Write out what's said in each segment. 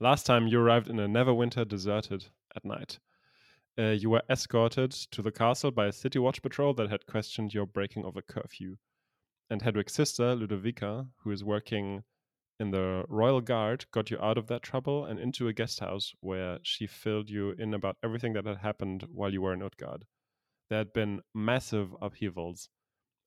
Last time you arrived in a Neverwinter deserted at night. Uh, you were escorted to the castle by a city watch patrol that had questioned your breaking of a curfew. And Hedwig's sister, Ludovica, who is working in the royal guard, got you out of that trouble and into a guest house where she filled you in about everything that had happened while you were in Utgard. There had been massive upheavals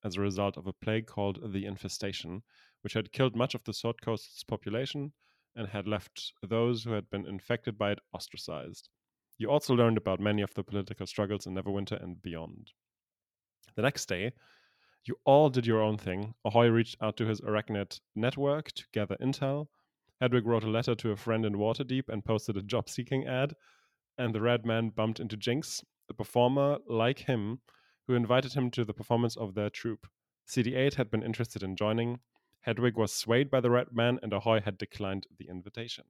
as a result of a plague called the Infestation, which had killed much of the Sword Coast's population and had left those who had been infected by it ostracized. You also learned about many of the political struggles in Neverwinter and beyond. The next day, you all did your own thing. Ahoy reached out to his Arachnet network to gather intel. Hedwig wrote a letter to a friend in Waterdeep and posted a job seeking ad. And the Red Man bumped into Jinx, a performer like him, who invited him to the performance of their troupe. CD8 had been interested in joining. Hedwig was swayed by the Red Man, and Ahoy had declined the invitation.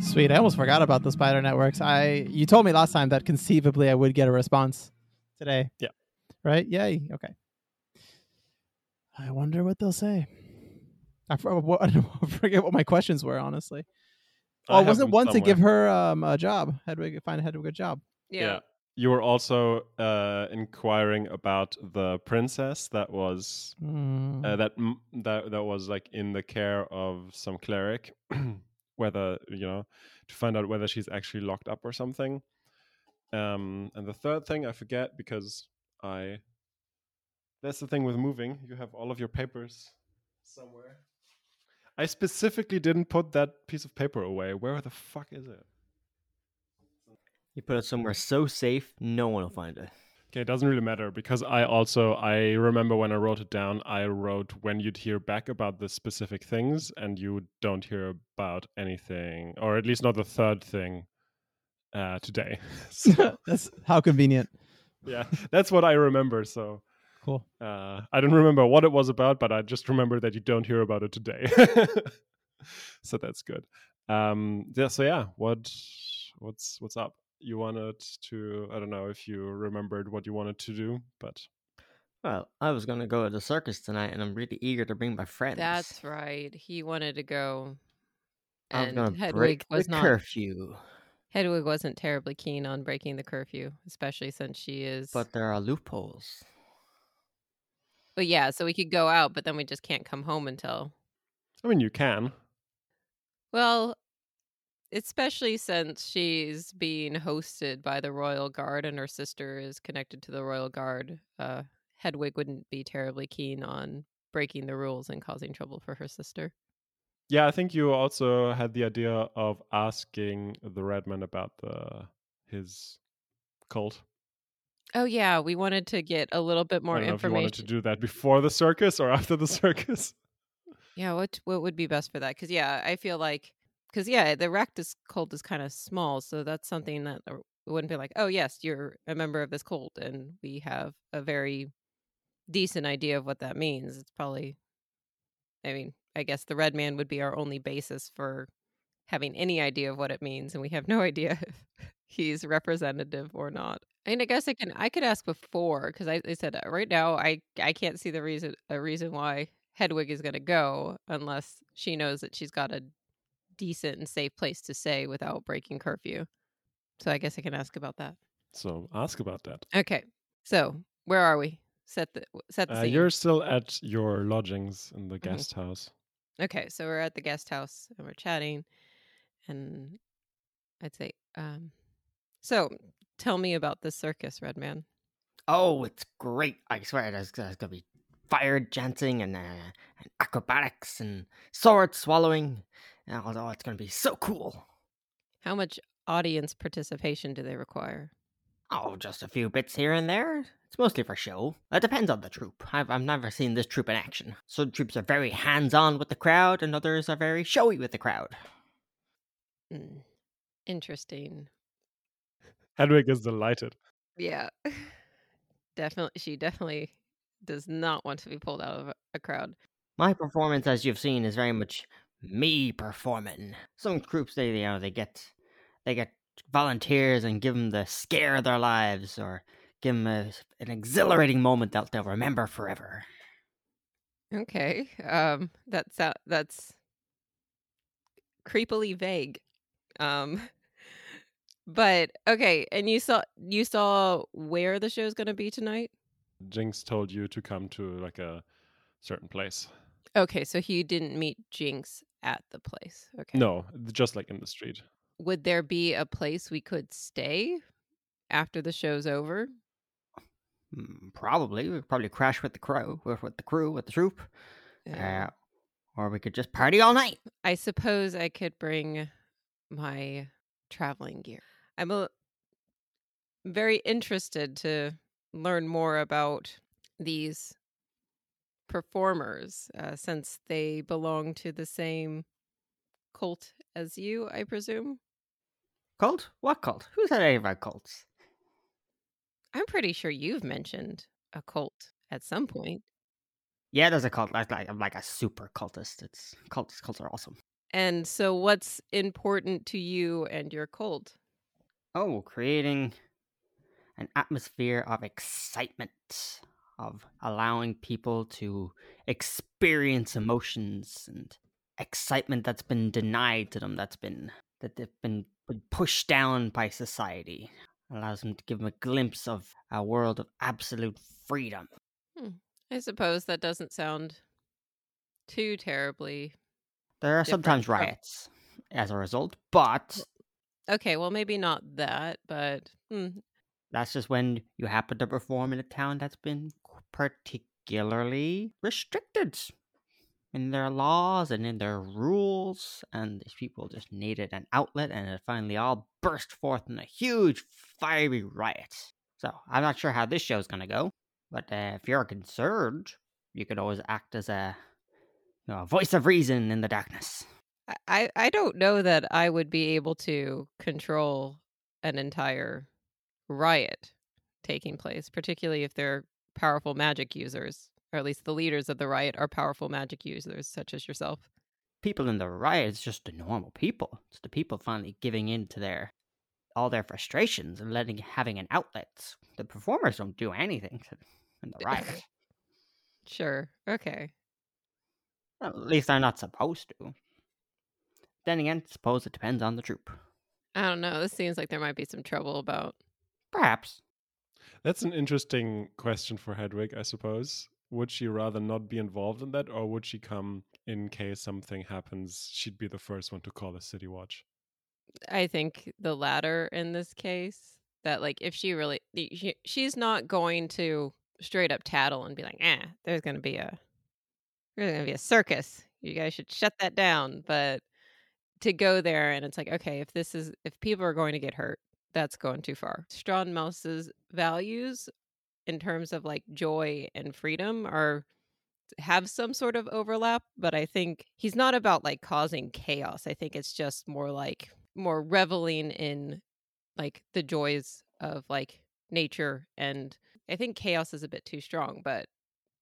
Sweet. I almost forgot about the spider networks. I you told me last time that conceivably I would get a response today. Yeah. Right? Yay. Okay. I wonder what they'll say. I, for, what, I forget what my questions were, honestly. I Oh, wasn't it them one to give her um, a job? Hedwig, find Hedwig a job. Yeah. You were also uh, inquiring about the princess that was Hmm. uh, that that that was like in the care of some cleric, whether you know to find out whether she's actually locked up or something. Um, and the third thing I forget because I. That's the thing with moving. You have all of your papers somewhere. I specifically didn't put that piece of paper away. Where the fuck is it? You put it somewhere so safe, no one will find it. Okay, it doesn't really matter because I also I remember when I wrote it down, I wrote when you'd hear back about the specific things and you don't hear about anything, or at least not the third thing uh, today. so That's how convenient. yeah, that's what I remember. So Cool. uh, I don't remember what it was about, but I just remember that you don't hear about it today. so that's good. Um, yeah. So yeah, what what's what's up? You wanted to I don't know if you remembered what you wanted to do, but Well, I was gonna go to the circus tonight, and I'm really eager to bring my friends. That's right. He wanted to go. I was And gonna Hedwig break was the not curfew, Hedwig wasn't terribly keen on breaking the curfew, especially since she is but there are loopholes. But yeah, so we could go out, but then we just can't come home until I mean you can. well, especially since she's being hosted by the Royal Guard and her sister is connected to the Royal Guard. Uh Hedwig wouldn't be terribly keen on breaking the rules and causing trouble for her sister. Yeah, I think you also had the idea of asking the Redman about the his cult. Oh yeah, we wanted to get a little bit more I don't know if you information. wanted to do that before the circus or after the circus. Yeah, what what would be best for that? Because yeah, I feel like because yeah, the Rakdos cult is kind of small, so that's something that uh, wouldn't be like, oh yes, you're a member of this cult, and we have a very decent idea of what that means. It's probably, I mean, I guess the Red Man would be our only basis for having any idea of what it means, and we have no idea if he's representative or not. I mean, I guess I can I could ask before because I, I said uh, right now I I can't see the reason a reason why Hedwig is going to go unless she knows that she's got a decent and safe place to stay without breaking curfew. So I guess I can ask about that. So ask about that. Okay, so where are we? Set the set the Uh, scene. you're still at your lodgings in the guest house. Okay, so we're at the guest house and we're chatting, and I'd say, um, so tell me about the circus, Red Man. Oh, it's great! I swear, there's, there's gonna be fire dancing and, uh, and acrobatics and sword swallowing. Oh, it's gonna be so cool. How much audience participation do they require? Oh, just a few bits here and there. It's mostly for show. It depends on the troupe. I've, I've never seen this troupe in action. Some troops are very hands on with the crowd, and others are very showy with the crowd. Mm, interesting. Hedwig is delighted. Yeah, definitely. She definitely does not want to be pulled out of a- crowd. My performance, as you've seen, is very much me performing. Some troops they you know they get they get volunteers and give them the scare of their lives or give them a, an exhilarating moment that they'll remember forever. Okay. Um that's uh, that's creepily vague. Um but okay, and you saw you saw where the show's going to be tonight? Jinx told you to come to like a certain place. Okay, so he didn't meet Jinx at the place. Okay. No, just like in the street. Would there be a place we could stay after the show's over? Hmm, Probably we could probably crash with the crew, with, with the crew, with the troop, Yeah. uh, or we could just party all night. I suppose I could bring my traveling gear. I'm a, very interested to learn more about these performers uh, since they belong to the same cult as you, I presume. Cult? What cult? Who said any about cults? I'm pretty sure you've mentioned a cult at some point. Yeah, there's a cult. Like, like I'm like a super cultist. It's cults. Cults are awesome. And so, what's important to you and your cult? Oh, creating an atmosphere of excitement, of allowing people to experience emotions and excitement that's been denied to them, that's been that they've been, pushed down by society. Allows them to give them a glimpse of a world of absolute freedom. Hmm. I suppose that doesn't sound too terribly. There are sometimes from- riots as a result, but Okay, well, maybe not that, but hmm, That's just when you happen to perform in a town that's been particularly restricted in their laws and in their rules, and these people just needed an outlet, and it finally all burst forth in a huge fiery riot. So I'm not sure how this show's gonna go, but uh, if you're concerned, you could always act as a, you know, a voice of reason in the darkness. I- I don't know that I would be able to control an entire riot taking place, particularly if they're powerful magic users, or at least the leaders of the riot are powerful magic users, such as yourself. people in the riot it's just the normal people it's the people finally giving in to their all their frustrations and letting having an outlet the performers don't do anything to, in the riot Sure. Okay. Well, at least they're not supposed to then again suppose it depends on the troop I don't know. This seems like there might be some trouble about. perhaps That's an interesting question for Hedwig, I suppose. Would she rather not be involved in that, or would she come in case something happens? She'd be the first one to call the city watch. I think the latter in this case. That like if she really she, she's not going to straight up tattle and be like, "Eh, there's going to be a there's going to be a circus. You guys should shut that down." But to go there and it's like, okay, if this is if people are going to get hurt, that's going too far. Strawn Mouse's values in terms of like joy and freedom are have some sort of overlap, but I think he's not about like causing chaos. I think it's just more like more reveling in like the joys of like nature and I think chaos is a bit too strong, but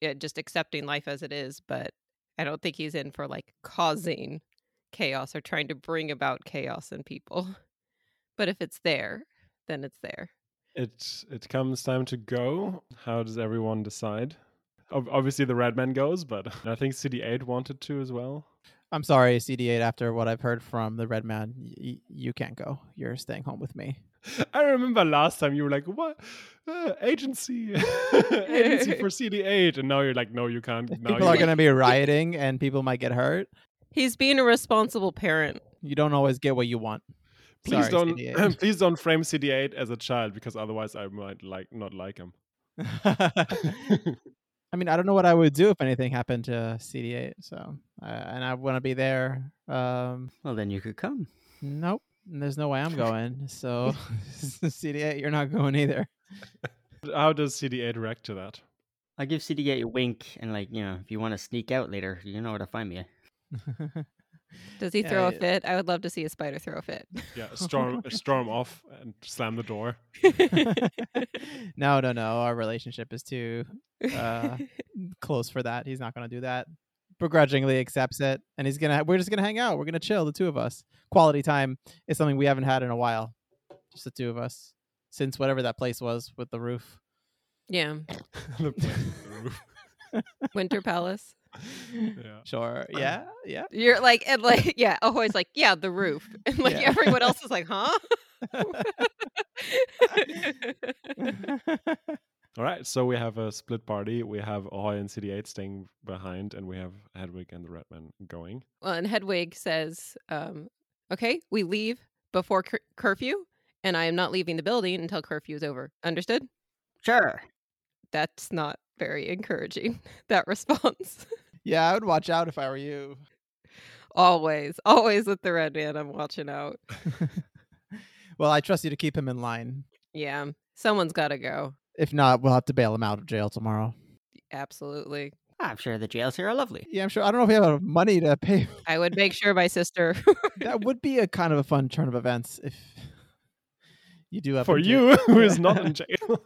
yeah, just accepting life as it is, but I don't think he's in for like causing chaos or trying to bring about chaos in people. But if it's there, then it's there. It it comes time to go. How does everyone decide? Ob- Obviously, the red man goes, but I think CD8 wanted to as well. I'm sorry, CD8. After what I've heard from the Red Man, y- you can't go. You're staying home with me. I remember last time you were like, "What uh, agency? agency for CD8?" And now you're like, "No, you can't." Now people you are going to be rioting, and people might get hurt. He's being a responsible parent. You don't always get what you want. Please Sorry, don't. CD8. please don't frame CD8 as a child because otherwise I might like not like him. I mean, I don't know what I would do if anything happened to CD8. So, uh, and I want to be there. Um, well then you could come nope, there's no way I'm going. So, CD8, you're not going either. How does CD8 react to that? i give cd8 a wink and like you know if you want to sneak out later you know where to find me Does he Yeah, throw a fit? I would love to see a spider throw a fit. Yeah, storm storm off and slam the door. no, no, no. Our relationship is too uh, close for that. He's not going to do that. begrudgingly accepts it, and he's gonna. We're just gonna hang out. We're gonna chill, the two of us. Quality time is something we haven't had in a while. Just the two of us since whatever that place was with the roof. Yeah. The place with the roof. Winter Palace. Yeah. Sure. Yeah. Yeah. You're like, and like, yeah, Ahoy's like, yeah, the roof. And like Yeah. everyone else is like, huh? All right, so we have a split party. We have Ahoy and CD8 staying behind, and we have Hedwig and the Redman going. well, and Hedwig says, um, okay, we leave before cur- curfew, and I am not leaving the building until curfew is over. Understood? Sure. That's not very encouraging, that response. Yeah. I would watch out if I were you. always, always with the red man, I'm watching out. well, I trust you to keep him in line. Yeah, someone's got to go. If not, we'll have to bail him out of jail tomorrow. Absolutely. I'm sure the jails here are lovely. Yeah, I'm sure. I don't know if we have enough money to pay. I would make sure my sister. that would be a kind of a fun turn of events if you do have For you, who is not in jail.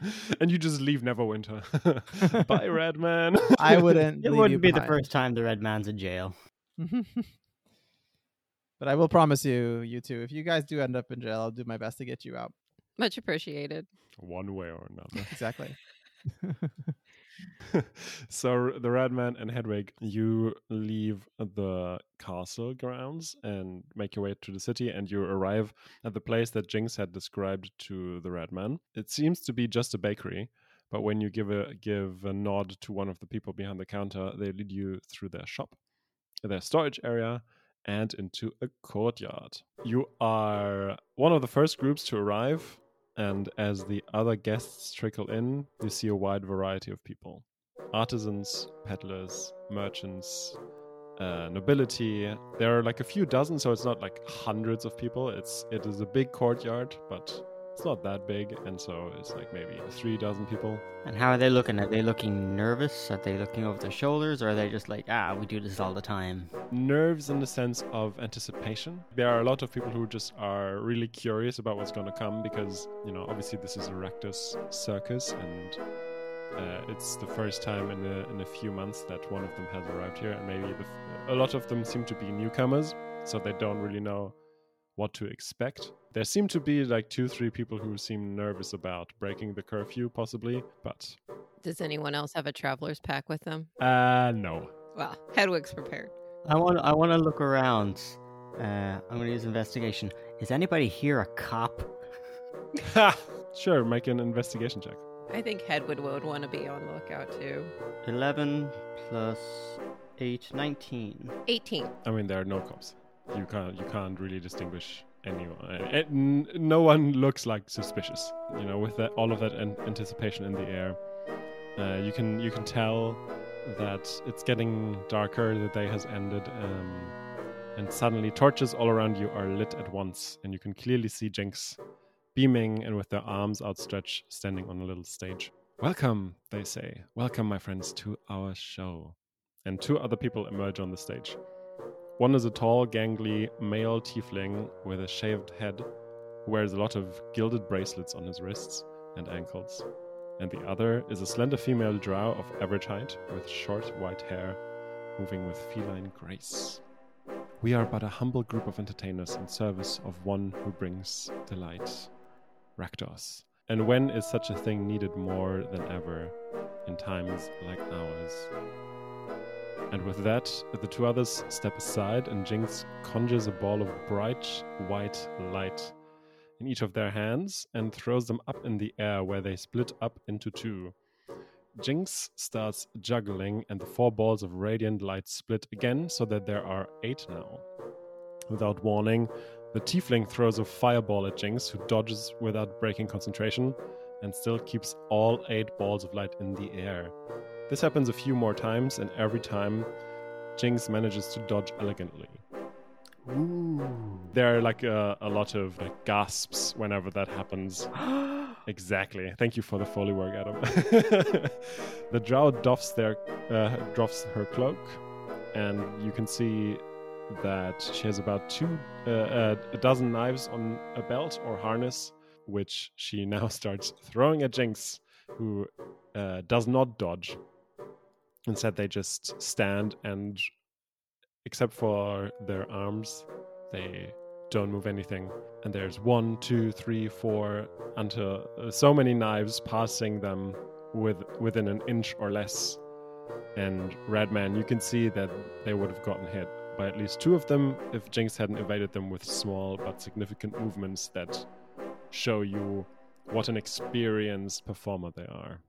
and you just leave Neverwinter. Bye, Redman. I wouldn't. It leave wouldn't be the first time the red man's in jail. but I will promise you, you two, if you guys do end up in jail, I'll do my best to get you out. Much appreciated. One way or another. Exactly. so the Redman and Hedwig, you leave the castle grounds and make your way to the city, and you arrive at the place that Jinx had described to the Redman. It seems to be just a bakery, but when you give a give a nod to one of the people behind the counter, they lead you through their shop, their storage area, and into a courtyard. You are one of the first groups to arrive, and as the other guests trickle in, you see a wide variety of people artisans, peddlers, merchants, uh, nobility. There are like a few dozen, so it's not like hundreds of people. It's it is a big courtyard, but it's not that big, and so it's like maybe three dozen people. And how are they looking? Are they looking nervous? Are they looking over their shoulders? Or are they just like, ah, we do this all the time? nerves in the sense of anticipation. There are a lot of people who just are really curious about what's going to come because, you know, obviously this is a Rakdos circus and uh, it's the first time in a, in a few months that one of them has arrived here, and maybe the, f- a lot of them seem to be newcomers, so they don't really know what to expect. There seem to be like two, three people who seem nervous about breaking the curfew, possibly, but Does anyone else have a traveler's pack with them? uh, no. Well, Hedwig's prepared. I want. I want to look around. Uh, I'm going to use investigation. Is anybody here a cop? Ha! Sure, make an investigation check. I think Hedwig would want to be on the lookout too. Eleven plus eight, 19. 18. I mean, there are no cops. You can't you can't really distinguish anyone. Uh, n- no one looks like suspicious. You know, with that all of that an- anticipation in the air, uh, you can you can tell that it's getting darker. The day has ended, um, and suddenly torches all around you are lit at once, and you can clearly see Jinx beaming and with their arms outstretched, standing on a little stage. Welcome, they say. Welcome, my friends, to our show. And two other people emerge on the stage. One is a tall, gangly male tiefling with a shaved head who wears a lot of gilded bracelets on his wrists and ankles. And the other is a slender female drow of average height with short white hair, moving with feline grace. We are but a humble group of entertainers in service of one who brings delight, Rakdos. And when is such a thing needed more than ever in times like ours? And with that, the two others step aside, and Jinx conjures a ball of bright white light in each of their hands and throws them up in the air where they split up into two. Jinx starts juggling, and the four balls of radiant light split again so that there are eight now. Without warning, the tiefling throws a fireball at Jinx, who dodges without breaking concentration and still keeps all eight balls of light in the air. This happens a few more times, and every time, Jinx manages to dodge elegantly. Ooh. There are like a, a lot of like gasps whenever that happens. Exactly. Thank you for the foley work, Adam. the drow doffs their uh, doffs her cloak, and you can see that she has about two uh, uh, a dozen knives on a belt or harness, which she now starts throwing at Jinx, who uh, does not dodge. Instead, they just stand and, except for their arms, they don't move anything. And there's one, two, three, four, until uh, so many knives passing them with within an inch or less. And Redman, you can see that they would have gotten hit by at least two of them if Jinx hadn't evaded them with small but significant movements that show you what an experienced performer they are.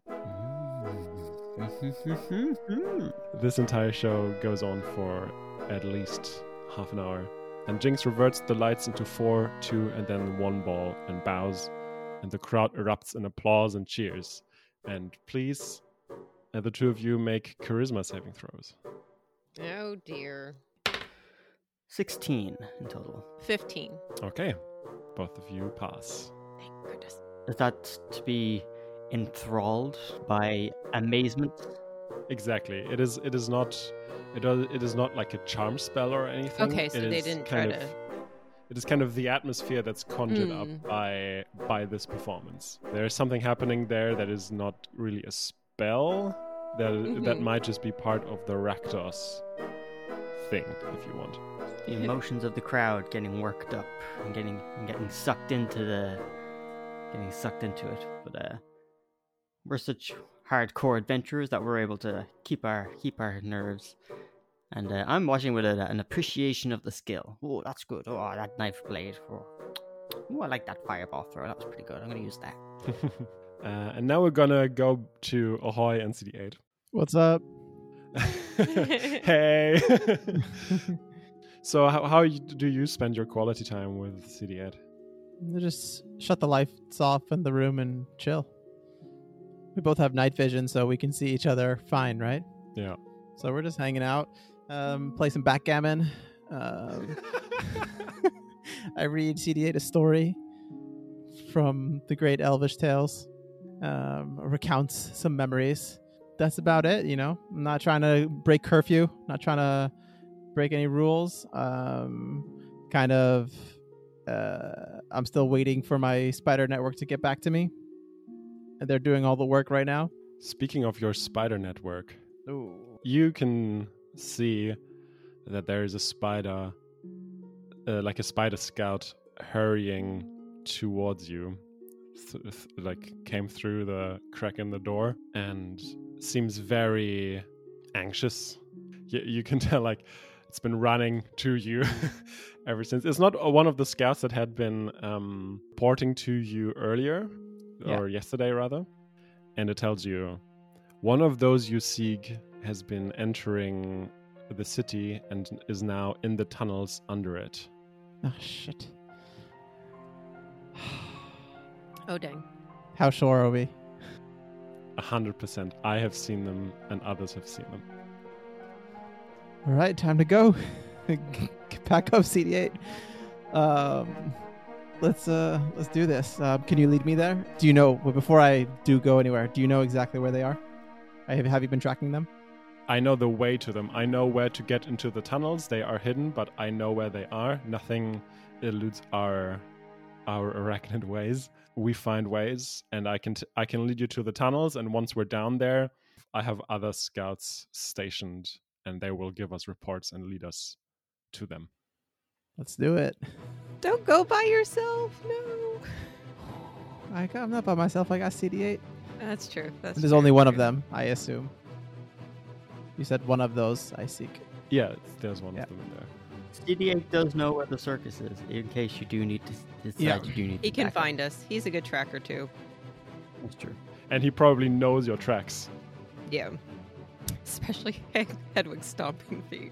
This entire show goes on for at least half an hour. And Jinx reverts the lights into four, two, and then one ball and bows. And the crowd erupts in applause and cheers. And please, uh, the two of you make charisma saving throws. Oh dear. 16 in total. 15. Okay, both of you pass. Thank goodness. Is that to be enthralled by amazement? Exactly. It is. It is not. It does. It is not like a charm spell or anything. Okay, so It they didn't try kind to. of- It is kind of the atmosphere that's conjured Mm. up by by this performance. There is something happening there that is not really a spell. That that Mhm. might just be part of the Rakdos thing, if you want. The emotions of the crowd getting worked up and getting and getting sucked into the getting sucked into it. But uh we're such hardcore adventurers that we're able to keep our keep our nerves. And uh, I'm watching with a, an appreciation of the skill. Oh, that's good. Oh, that knife blade. Oh. oh, I like that fireball throw. That was pretty good. I'm gonna use that. uh, and now we're gonna go to Ahoy and CD8. What's up? hey. so how how do you spend your quality time with CD8? Just shut the lights off in the room and chill. We both have night vision, so we can see each other fine, right? Yeah. So we're just hanging out, um, play some backgammon. Um, I read CD8 a story from the great Elvish Tales, um, recounts some memories. That's about it, you know. I'm not trying to break curfew, not trying to break any rules. Um, kind of, uh, I'm still waiting for my spider network to get back to me. And they're doing all the work right now. Speaking of your spider network, Ooh. you can see that there is a spider, uh, like a spider scout, hurrying towards you. Th- th- like came through the crack in the door and seems very anxious. You, you can tell like it's been running to you ever since. It's not uh, one of the scouts that had been um, porting to you earlier Yeah. or yesterday rather, and it tells you one of those you seek has been entering the city and is now in the tunnels under it. Oh, shit. Oh dang. How sure are we? A hundred percent. I have seen them, and others have seen them. All right, time to go. Pack up CD8. Um, let's uh, let's do this. Uh, can you lead me there? Do you know? Well, before I do go anywhere, do you know exactly where they are? I have, have you been tracking them? I know the way to them. I know where to get into the tunnels. They are hidden, but I know where they are. Nothing eludes our our arachnid ways. We find ways, and I can t- I can lead you to the tunnels. And once we're down there, I have other scouts stationed, and they will give us reports and lead us to them. Let's do it. Don't go by yourself. No. I got, I'm not by myself. I got CD8. That's true. That's There's true, only one of them, I assume. You said one of those I seek. Yeah, there's one Yeah. of them in there. CD8 does know where the circus is, in case you do need to decide Yeah. you do need He to can back up. find us. He's a good tracker too. That's true. And he probably knows your tracks, Yeah. Especially Hedwig's stomping feet.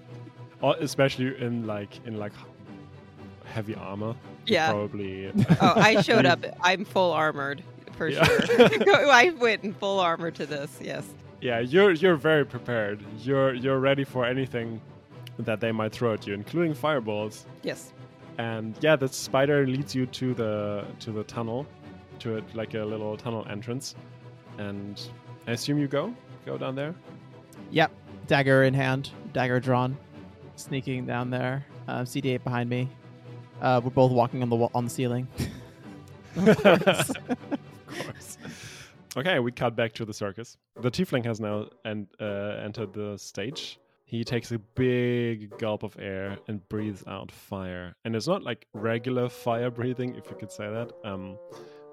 or especially in like in like heavy armor. Yeah. probably. Oh, I showed up. I'm full armored for Yeah. sure. I went in full armor to this. Yes. Yeah, you're you're very prepared. You're you're ready for anything that they might throw at you, including fireballs. Yes. And yeah, the spider leads you to the to the tunnel, to it like a little tunnel entrance. And I assume you go go down there. Yep. Dagger in hand, dagger drawn, sneaking down there. Uh, CD8 behind me. Uh, we're both walking on the wall, on the ceiling. of course. Of course. Okay, we cut back to the circus. The tiefling has now and uh, entered the stage. He takes a big gulp of air and breathes out fire. And it's not like regular fire breathing, if you could say that. Um,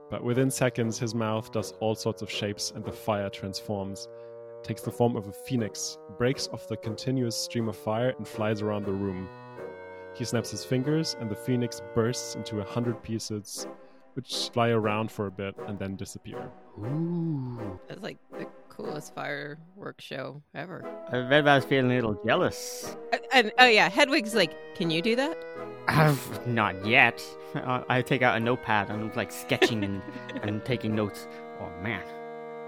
but within seconds, his mouth does all sorts of shapes and the fire transforms, takes the form of a phoenix, breaks off the continuous stream of fire, and flies around the room. He snaps his fingers, and the phoenix bursts into a hundred pieces, which fly around for a bit and then disappear. Ooh. That's like the coolest fireworks show ever. I bet I was feeling a little jealous. Uh, And oh yeah, Hedwig's like, "Can you do that?" I've not yet. I, I take out a notepad and I'm like sketching and, and taking notes. Oh man,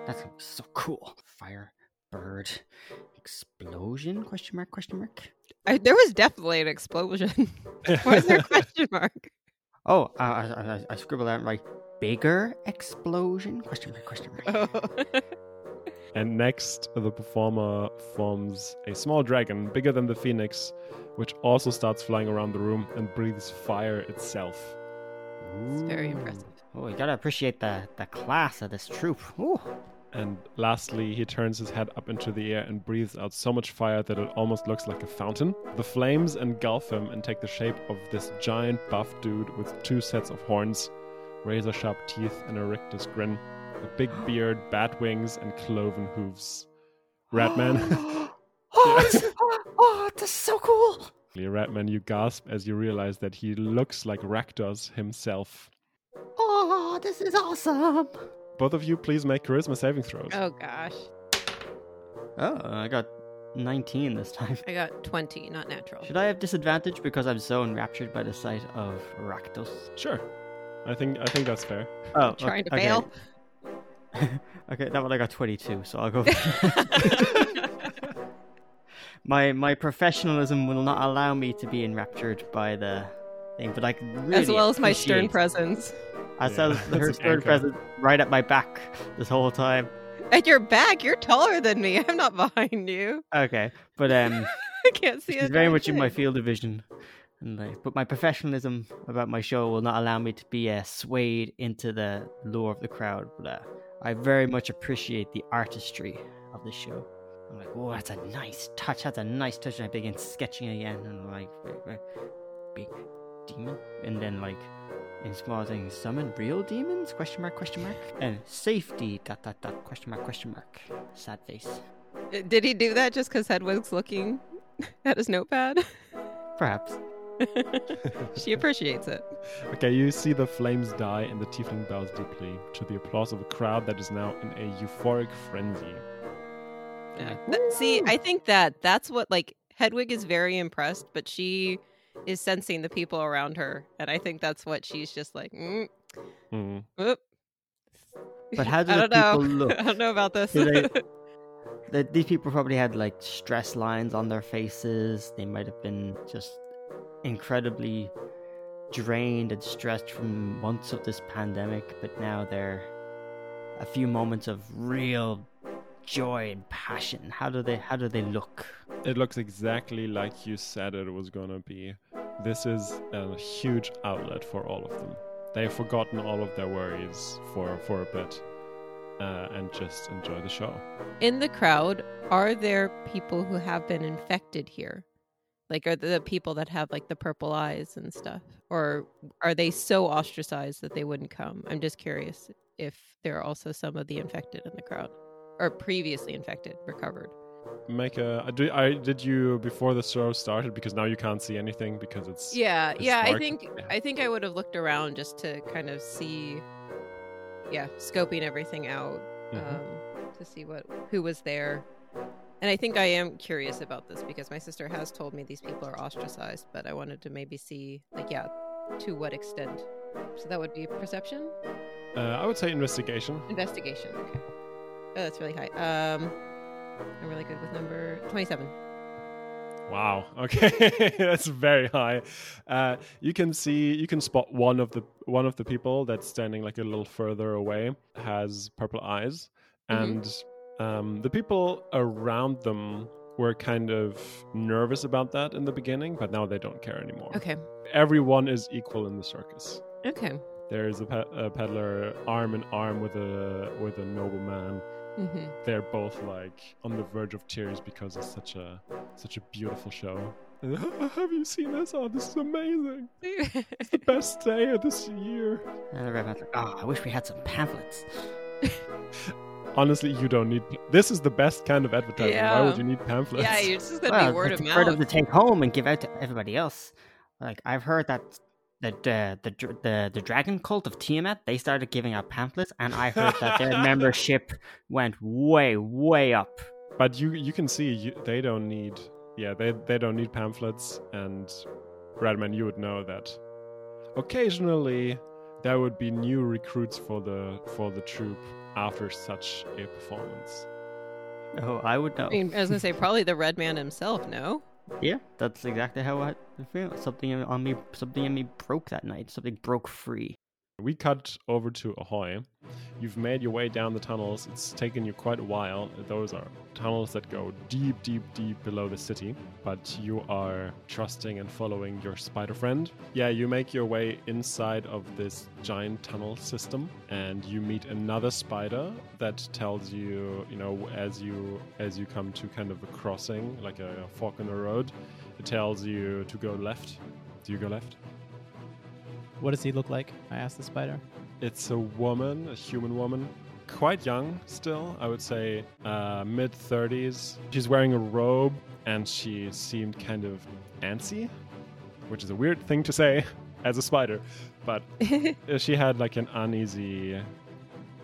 that's gonna be so cool. Fire, bird, explosion? Question mark? Question mark? I, there was definitely an explosion. Why is there a question mark? Oh, I, I, I, I scribbled out right. Bigger explosion? Question mark? Question mark? Oh. And next, the performer forms a small dragon bigger than the phoenix, which also starts flying around the room and breathes fire itself. it's very impressive. Oh, you gotta appreciate the, the class of this troop. Ooh. And lastly, he turns his head up into the air and breathes out so much fire that it almost looks like a fountain. The flames engulf him and take the shape of this giant buff dude with two sets of horns, razor sharp teeth, and a rictus grin, a big beard, bat wings, and cloven hooves. Redman. oh, this, oh, oh, this is so cool. Redman, you gasp as you realize that he looks like Rakdos himself. Oh, this is awesome. Both of you, please make charisma saving throws. Oh gosh, Oh, I got 19 this time. I got twenty, not natural. Should I have disadvantage because I'm so enraptured by the sight of Rakdos? Sure. I think I think that's fair. Oh, Trying to okay. bail. okay, that one I got 22, so I'll go. my my professionalism will not allow me to be enraptured by the thing, but I can really As well as my stern presence. I Yeah, saw her an stern presence right at my back this whole time. At your back, you're taller than me. I'm not behind you. Okay, but um, I can't see she's a very darn much in my field of vision. And like, but my professionalism about my show will not allow me to be uh, swayed into the lure of the crowd. But uh, I very much appreciate the artistry of the show. I'm like, oh, that's a nice touch. That's a nice touch. And I begin sketching again, and I'm like, "Wait, wait, big demon, and then like in small things, summon real demons? Question mark? Question mark? And safety? Dot dot dot? Question mark? Question mark? Sad face. Uh, Did he do that just because Hedwig's looking at his notepad? Perhaps. she appreciates it. Okay, you see the flames die and the tiefling bows deeply to the applause of a crowd that is now in a euphoric frenzy. Yeah. Th- See, I think that that's what like Hedwig is very impressed, but she is sensing the people around her, and I think that's what she's just like. Mm, oop. But how do I the don't know. people look? I don't know about this. Do they- the, these people probably had like stress lines on their faces. They might have been just incredibly drained and stressed from months of this pandemic, but now they're a few moments of real joy and passion. How do they how do they look? It looks exactly like you said it was gonna be. This is a huge outlet for all of them. They've forgotten all of their worries for, for a bit uh, and just enjoy the show. In the crowd, are there people who have been infected here? Like, are the people that have like the purple eyes and stuff, or are they so ostracized that they wouldn't come? I'm just curious if there are also some of the infected in the crowd, or previously infected, recovered. Make a. I do, I did you before the show started because now you can't see anything because it's. Yeah, It's yeah. I think Yeah. I think I would have looked around just to kind of see, yeah, scoping everything out Mhm. um, to see what who was there. And I think I am curious about this because my sister has told me these people are ostracized, but I wanted to maybe see, like, yeah, to what extent. So that would be perception, Uh, I would say investigation. investigation. Okay. Oh, that's really high. Um, I'm really good with number twenty-seven. Wow. Okay, that's very high. Uh, you can see, you can spot one of the one of the people that's standing like a little further away has purple eyes, Mhm. and um, the people around them were kind of nervous about that in the beginning, but now they don't care anymore. Okay. Everyone is equal in the circus. Okay. There's a, pe- a peddler arm in arm with a with a nobleman. Hmm They're both like on the verge of tears because it's such a such a beautiful show. Have you seen this? Oh, this is amazing! It's the best day of this year. And the Redman's like, oh, I wish we had some pamphlets. Honestly, you don't need. This is the best kind of advertising. Why would you need pamphlets? yeah, you're just gonna well, be word of for them mouth. to take home and give out to everybody else. Like I've heard that that uh, the the the dragon cult of Tiamat they started giving out pamphlets, and I heard that their membership went way way up. But you you can see you, they don't need. Yeah, they they don't need pamphlets. And Redman, you would know that. Occasionally, there would be new recruits for the for the troop after such a performance. Oh, I would know. I mean, I was gonna say probably the red man himself. No. Yeah, that's exactly how I feel. Something on me, something in me broke that night. Something broke free. We cut over to Ahoy. You've made your way down the tunnels. It's taken you quite a while. Those are tunnels that go deep, deep, deep below the city. But you are trusting and following your spider friend. Yeah, you make your way inside of this giant tunnel system, and you meet another spider that tells you, you know, as you as you come to kind of a crossing, like a, fork in the road, it tells you to go left. Do you go left? What does he look like? I asked the spider. It's a woman, a human woman, quite young still. I would say uh, mid 30s. She's wearing a robe and she seemed kind of antsy, which is a weird thing to say as a spider, but uh, she had like an uneasy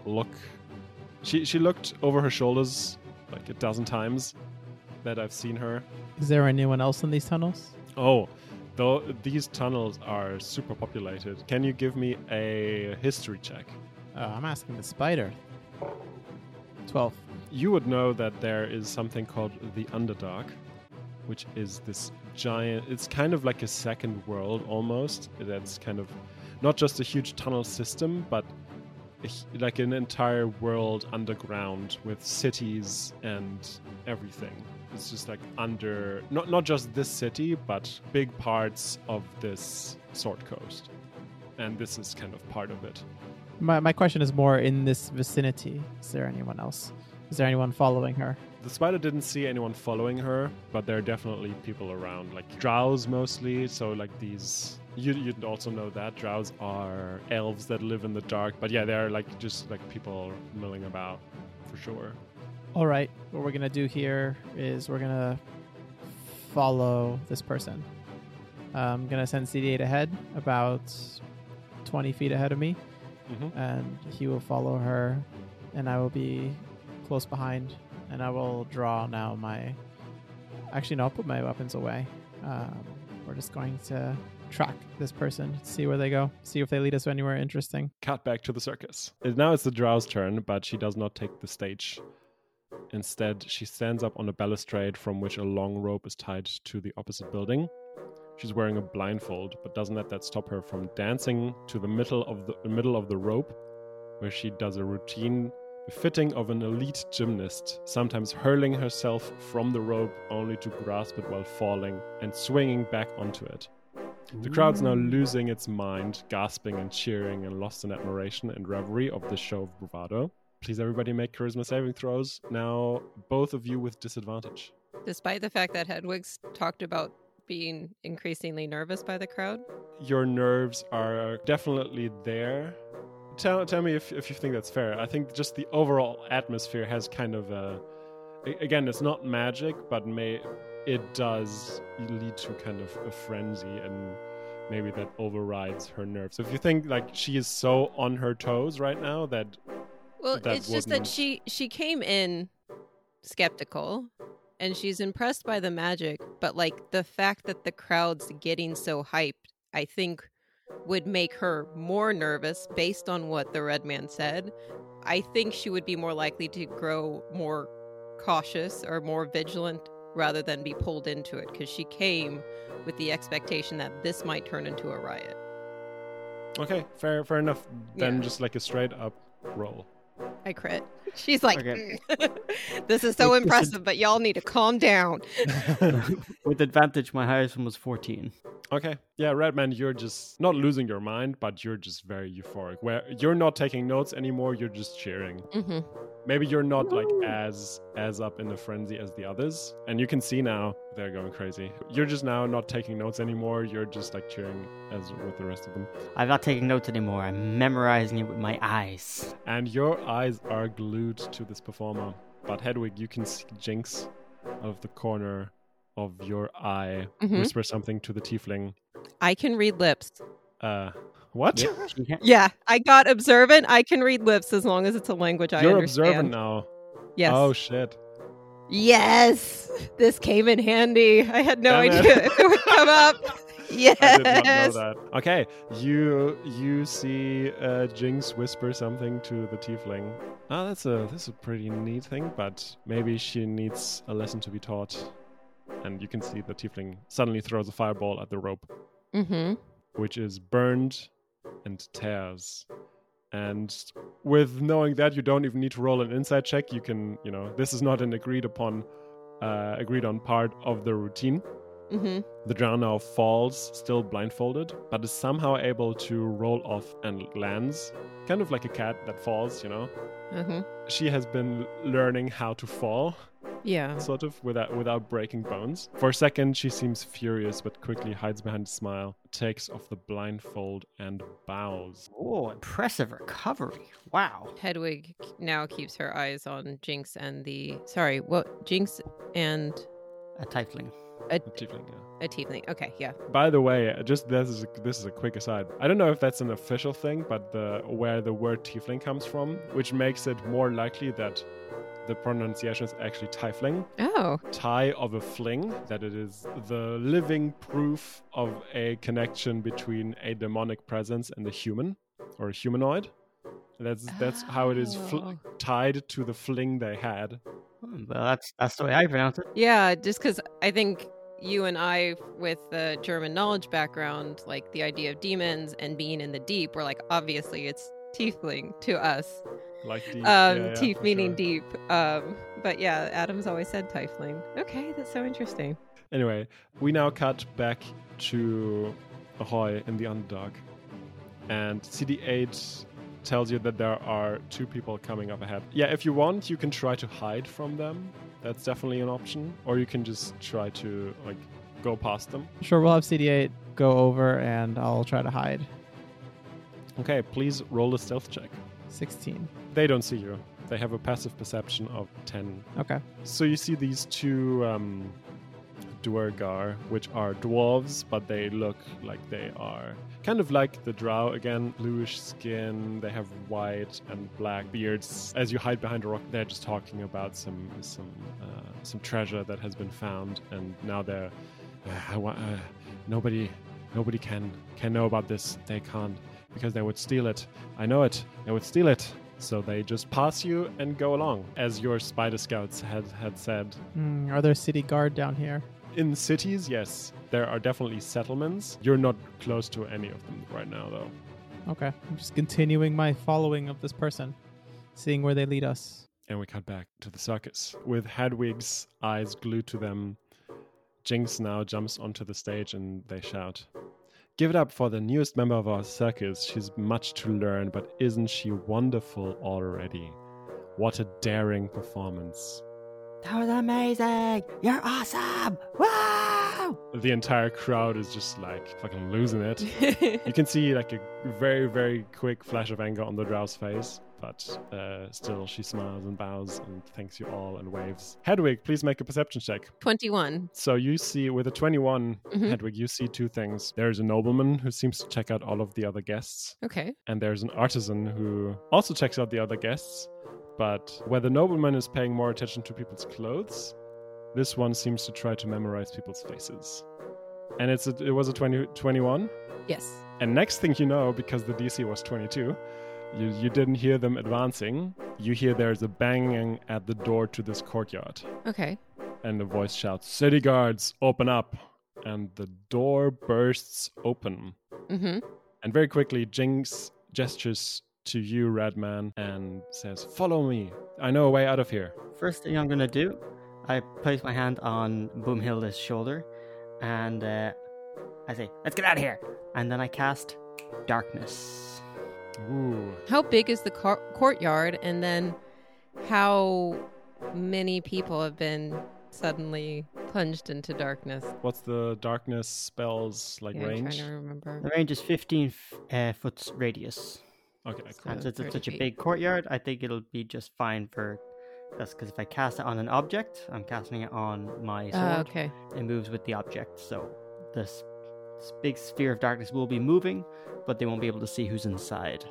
look. She she looked over her shoulders like a dozen times that I've seen her. Is there anyone else in these tunnels? Oh, though these tunnels are super populated. Can you give me a history check? Oh, I'm asking the spider. Twelve. you would know that there is something called the Underdark, which is this giant. It's kind of like a second world almost. That's kind of not just a huge tunnel system, but a like an entire world underground with cities and everything. It's just like under not not just this city, but big parts of this Sword Coast, and this is kind of part of it. My my question is more in this vicinity. Is there anyone else? Is there anyone following her? The spider didn't see anyone following her, but there are definitely people around, like drows mostly. So like these, you you'd also know that drows are elves that live in the dark. But yeah, they're like just like people milling about, for sure. All right. What we're gonna do here is we're gonna follow this person. I'm gonna send CD8 ahead, about 20 feet ahead of me, hmm and he will follow her, and I will be close behind, and I will draw now my. Actually, no, I'll put my weapons away. Um, we're just going to track this person, see where they go, see if they lead us anywhere interesting. Cut back to the circus. Now it's the drow's turn, but she does not take the stage. Instead, she stands up on a balustrade from which a long rope is tied to the opposite building. She's wearing a blindfold, but doesn't let that stop her from dancing to the middle of the, the middle of the rope, where she does a routine befitting of an elite gymnast, sometimes hurling herself from the rope only to grasp it while falling and swinging back onto it. The crowd's now losing its mind, gasping and cheering and lost in admiration and reverie of this show of bravado. Please, everybody, make charisma saving throws. Now, both of you with disadvantage. Despite the fact that Hedwig's talked about being increasingly nervous by the crowd. Your nerves are definitely there. Tell, tell me if, if you think that's fair. I think just the overall atmosphere has kind of a. Again, it's not magic, but may it does lead to kind of a frenzy and maybe that overrides her nerves. So if you think like she is so on her toes right now that Well, it's just that she she came in skeptical and she's impressed by the magic, but like the fact that the crowd's getting so hyped, I think would make her more nervous based on what the red man said. I think she would be more likely to grow more cautious or more vigilant rather than be pulled into it because she came with the expectation that this might turn into a riot. okay, fair fair enough. Then Yeah. just like a straight up roll. I crit. She's like, Okay. "Mm, this is so Wait, this is- impressive, but y'all need to calm down. With advantage, my highest one was 14. Okay. Yeah, Redman, you're just not losing your mind, but you're just very euphoric. Where you're not taking notes anymore, you're just cheering. hmm Maybe you're not like as as up in the frenzy as the others. And you can see now they're going crazy. You're just now not taking notes anymore. You're just like cheering as with the rest of them. I'm not taking notes anymore. I'm memorizing it with my eyes. And your eyes are glued to this performer. But Hedwig, you can see Jinx out of the corner of your eye Mhm. whisper something to the tiefling. I can read lips. Uh what? She can't- Yeah, I got observant. I can read lips as long as it's a language I understand. You're understand. observant now. Yes. Oh shit. Yes. This came in handy. I had no Damn idea if it would come up. Yes. I did not know that. Okay, you you see uh, Jinx whisper something to the tiefling. Oh, that's a that's a pretty neat thing, but maybe she needs a lesson to be taught. And you can see the tiefling suddenly throws a fireball at the rope, Mm-hmm. which is burned and tears. And with knowing that, you don't even need to roll an insight check. You can, you know, this is not an agreed upon, uh, agreed on part of the routine. Mm-hmm. The drow now falls, still blindfolded, but is somehow able to roll off and lands. Kind of like a cat that falls, you know? Mm-hmm. She has been learning how to fall, Yeah. sort of, without, without breaking bones. For a second, she seems furious, but quickly hides behind a smile, takes off the blindfold, and bows. Oh, impressive recovery. Wow. Hedwig now keeps her eyes on Jinx and the sorry, what Jinx and A tiefling. A, The tiefling, yeah. a tiefling. Okay, yeah. By the way, uh, just this is a, this is a quick aside. I don't know if that's an official thing, but the where the word tiefling comes from, which makes it more likely that the pronunciation is actually tiefling, Oh. tie of a fling, that it is the living proof of a connection between a demonic presence and a human or a humanoid. That's that's how it is fl- Oh. tied to the fling they had. Hmm, Well, that's that's the way I pronounce it. Yeah, just because I think you and I, with the German knowledge background, like the idea of demons and being in the deep, we're like, obviously it's tiefling to us. Like deep, Um, yeah, yeah, tief meaning sure. deep. Um, but yeah, Adam's always said tiefling. Okay, that's so interesting. Anyway, we now cut back to Ahoy in the Underdark. And CD8 tells you that there are two people coming up ahead. Yeah, if you want, you can try to hide from them. That's definitely an option. Or you can just try to, like, go past them. Sure, we'll have CD8 go over and I'll try to hide. Okay, please roll a stealth check. 16. They don't see you. They have a passive perception of 10 Okay. So you see these two um, Duergar, which are dwarves, but they look like they are kind of like the drow again, bluish skin. They have white and black beards. As you hide behind a rock, they're just talking about some some uh, some treasure that has been found, and now they're uh, wa- uh, nobody nobody can can know about this. They can't because they would steal it. I know it. They would steal it. So they just pass you and go along, as your spider scouts had had said. Hmm, are there city guard down here? In cities, yes, there are definitely settlements. You're not close to any of them right now, though. Okay. I'm just continuing my following of this person, seeing where they lead us. And we cut back to the circus with Hedwig's eyes glued to them. Jinx now jumps onto the stage and they shout, Give it up for the newest member of our circus. She's much to learn, but isn't she wonderful already? What a daring performance. That was amazing. You're awesome. Wow. The entire crowd is just like fucking losing it. You can see like a very, very quick flash of anger on the drow's face, but uh, still she smiles and bows and thanks you all and waves. Hedwig, please make a perception check. 21. So you see, with a 21, Mhm. Hedwig, you see two things. There's a nobleman who seems to check out all of the other guests, Okay. and there's an artisan who also checks out the other guests. But where the nobleman is paying more attention to people's clothes, this one seems to try to memorize people's faces. And it's a, it was a 20, 21. Yes. And next thing you know, because the DC was 22, you, you didn't hear them advancing. You hear there's a banging at the door to this courtyard. Okay. And the voice shouts, City guards, open up. And the door bursts open. Mm-hmm. And very quickly, Jinx gestures to you, Redman, and says, Follow me. I know a way out of here. First thing I'm gonna do, I place my hand on Boomhilda's shoulder, and uh, I say, let's get out of here. And then I cast darkness. Ooh. How big is the cour- courtyard? And then how many people have been suddenly plunged into darkness? What's the darkness spells like Yeah, I'm range? trying to remember. The range is 15 f- uh, foot radius. Okay, cool. Since it's 30 such a big courtyard, I think it'll be just fine for us. Because if I cast it on an object, I'm casting it on my sword. Ah, okay. It moves with the object. So this, this big sphere of darkness will be moving, but they won't be able to see who's inside.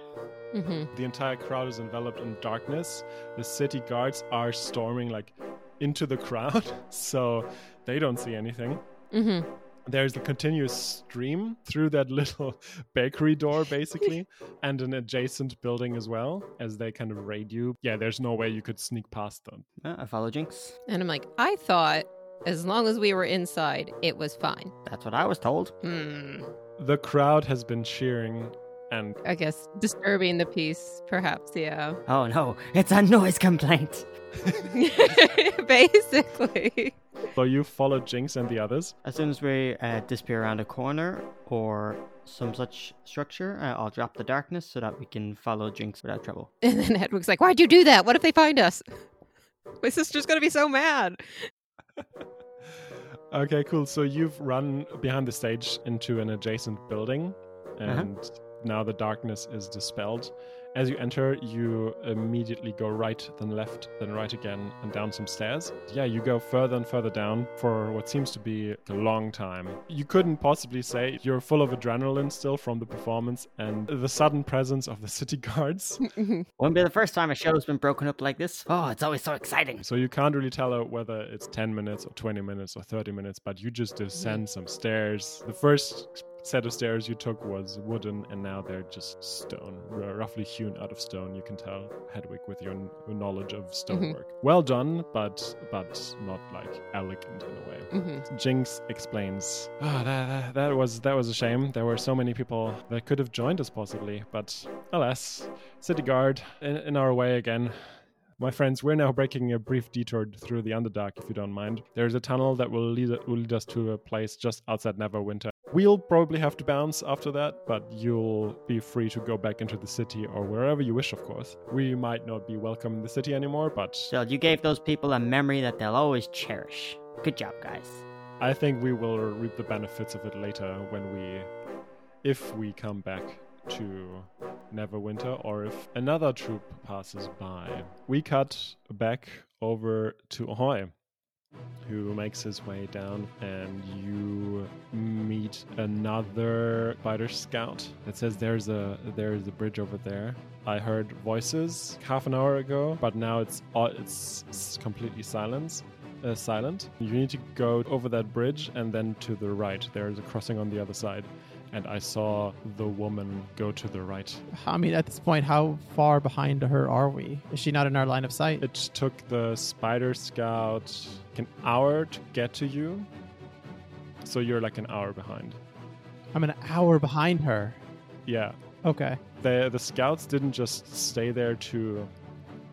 hmm The entire crowd is enveloped in darkness. The city guards are storming like into the crowd, so they don't see anything. hmm There's a continuous stream through that little bakery door, basically, and an adjacent building as well, as they kind of raid you. Yeah, there's no way you could sneak past them. Uh, I follow Jinx. And I'm like, I thought as long as we were inside, it was fine. That's what I was told. Hmm. The crowd has been cheering, and I guess disturbing the peace, perhaps. Yeah. Oh no, it's a noise complaint. Basically. So you follow Jinx and the others. As soon as we uh, disappear around a corner or some such structure, uh, I'll drop the darkness so that we can follow Jinx without trouble. And then Hedwig's like, Why'd you do that? What if they find us? My sister's gonna be so mad. Okay, cool. So you've run behind the stage into an adjacent building, Uh-huh. and now the darkness is dispelled. As you enter, you immediately go right, then left, then right again, and down some stairs. Yeah, you go further and further down for what seems to be a long time. You couldn't possibly say you're full of adrenaline still from the performance and the sudden presence of the city guards. Won't be the first time a show's been broken up like this. Oh, it's always so exciting. So you can't really tell whether it's 10 minutes or 20 minutes or 30 minutes, but you just descend some stairs. The first set of stairs you took was wooden, and now they're just stone, r- roughly hewn out of stone. You can tell, Hedwig, with your kn- knowledge of stonework. Well done, but but not like elegant in a way. hmm Jinx explains, "Ah, that, that, that was that was a shame. There were so many people that could have joined us possibly, but alas, city guard in, in our way again." My friends, we're now breaking a brief detour through the Underdark, if you don't mind. There's a tunnel that will lead, will lead us to a place just outside Neverwinter. We'll probably have to bounce after that, but you'll be free to go back into the city or wherever you wish, of course. We might not be welcome in the city anymore, but Still, you gave those people a memory that they'll always cherish. Good job, guys. I think we will reap the benefits of it later when we, if we come back to Neverwinter or if another troop passes by. We cut back over to Ahoy, who makes his way down, and you meet another spider scout that says there's a there's a bridge over there. I heard voices half an hour ago, but now it's it's s- completely silence uh, silent. You need to go over that bridge and then to the right. There is a crossing on the other side. And I saw the woman go to the right. I mean, at this point, how far behind her are we? Is she not in our line of sight? It took the spider scout an hour to get to you. So you're like an hour behind. I'm an hour behind her. Yeah. Okay. The the scouts didn't just stay there to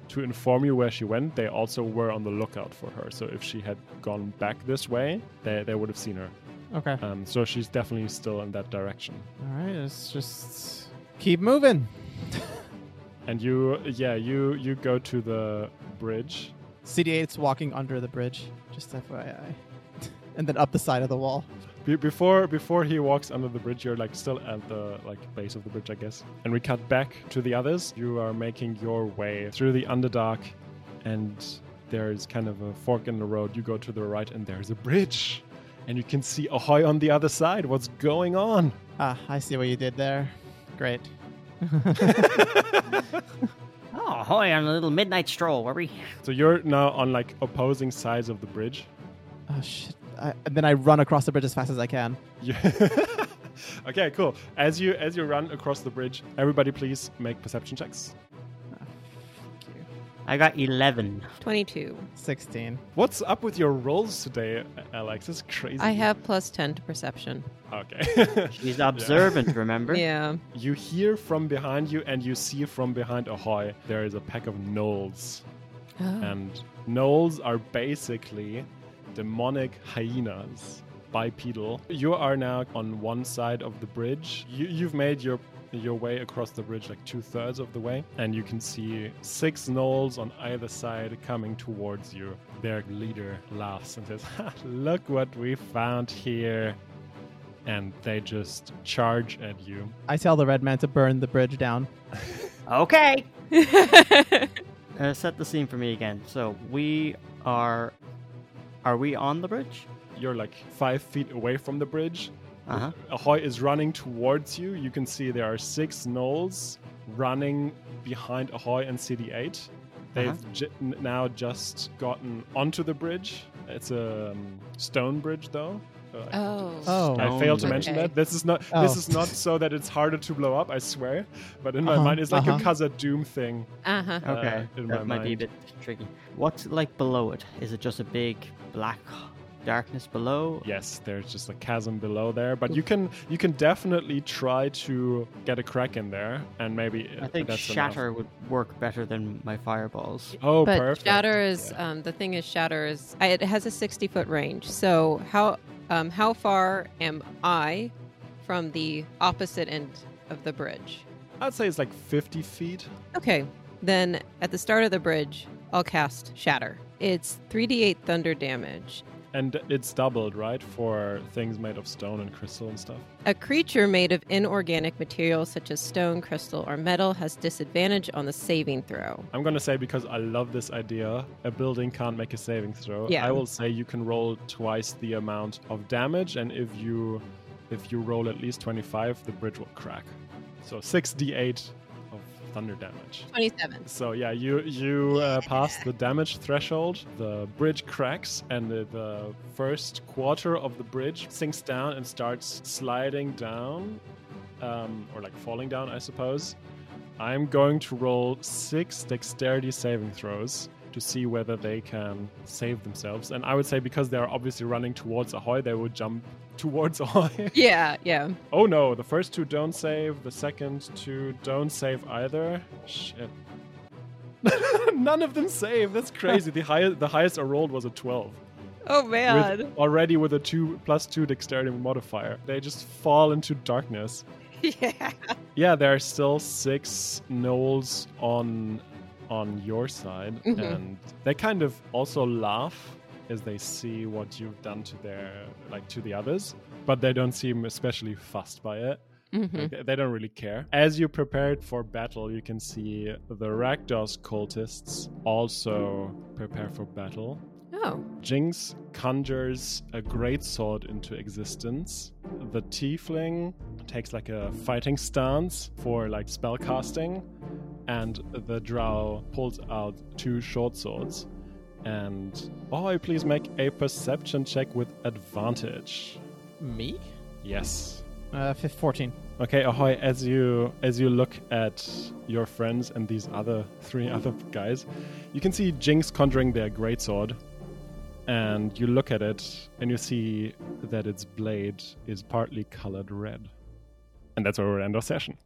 to inform you where she went. They also were on the lookout for her. So if she had gone back this way, they, they would have seen her. Okay. Um, so she's definitely still in that direction. All right. Let's just keep moving. And you, yeah, you you go to the bridge. CD8's walking under the bridge, just FYI. and then up the side of the wall. Be- before before he walks under the bridge, you're like still at the like base of the bridge, I guess. And we cut back to the others. You are making your way through the Underdark, and there's kind of a fork in the road. You go to the right, and there's a bridge, and you can see Ahoy on the other side. What's going on? Ah, I see what you did there. Great. Oh, hoy on a little midnight stroll, were we? So you're now on like opposing sides of the bridge. oh shit. I, and then I run across the bridge as fast as I can. Yeah. okay, cool. As you as you run across the bridge, everybody please make perception checks. I got 11. 22. 16. What's up with your rolls today, Alex? This is crazy. I have plus 10 to perception. Okay. She's observant, remember? Yeah. you hear from behind you, and you see from behind Ahoy there is a pack of gnolls, Oh. and gnolls are basically demonic hyenas. bipedal. You are now on one side of the bridge. You, you've made your your way across the bridge like two thirds of the way, and you can see six gnolls on either side coming towards you. Their leader laughs and says, "Ha, "Look what we found here!" And they just charge at you. I tell the Redman to burn the bridge down. Okay. Uh, set the scene for me again. So we are. Are we on the bridge? You're like five feet away from the bridge. Uh huh. Ahoy is running towards you. You can see there are six gnolls running behind Ahoy and CD8. They've Uh-huh. j- n- now just gotten onto the bridge. It's a um, stone bridge, though. Uh, I- oh. Oh. I failed to mention Okay. that. This is not. This Oh. is not so that it's harder to blow up. I swear. But in my Uh-huh, mind, it's like uh-huh. a Khazad-dûm thing. Uh huh. Uh, Okay. in that my might be a bit tricky. What's like below it? Is it just a big black darkness below? Yes, there's just a chasm below there, but you can you can definitely try to get a crack in there, and maybe I uh, think that's shatter Enough. would work better than my fireballs. Oh, but perfect. shatter is Yeah. um, the thing is shatter is it has a 60 foot range so how um, how far am i from the opposite end of the bridge I'd say it's like 50 feet. okay then at the start of the bridge i'll cast shatter it's 3d8 thunder damage And it's doubled, right, for things made of stone and crystal and stuff. a creature made of inorganic materials such as stone crystal or metal has disadvantage on the saving throw I'm gonna say because I love this idea, a building can't make a saving throw. Yeah. I will say you can roll twice the amount of damage, and if you if you roll at least 25, the bridge will crack. So 6d8 of thunder damage. 27 So yeah, you you uh, pass the damage threshold. The bridge cracks, and the, the first quarter of the bridge sinks down and starts sliding down, um, or like falling down, I suppose. I'm going to roll six dexterity saving throws to see whether they can save themselves. And I would say because they are obviously running towards Ahoy, they would jump towards Ahoy. yeah yeah Oh no, the first two don't save, the second two don't save either. Shit. None of them save. That's crazy. the highest the highest I rolled was a 12. oh With, man already with a 2 plus 2 dexterity modifier. They just fall into darkness. yeah Yeah, there are still 6 gnolls on on your side Mhm. and they kind of also laugh as they see what you've done to their like to the others, but they don't seem especially fussed by it. Mhm. Like, they- they don't really care. As you prepared for battle, you can see the Rakdos cultists also prepare for battle. oh Jinx conjures a great sword into existence. The tiefling takes like a fighting stance for like spell casting, and the drow pulls out two short swords. And oh, please make a perception check with advantage. Me? Yes. Uh, fif- 14. Okay, Ahoy, as you as you look at your friends and these other three other guys, you can see Jinx conjuring their greatsword. And you look at it and you see that its blade is partly colored red. And that's where we'll end our session.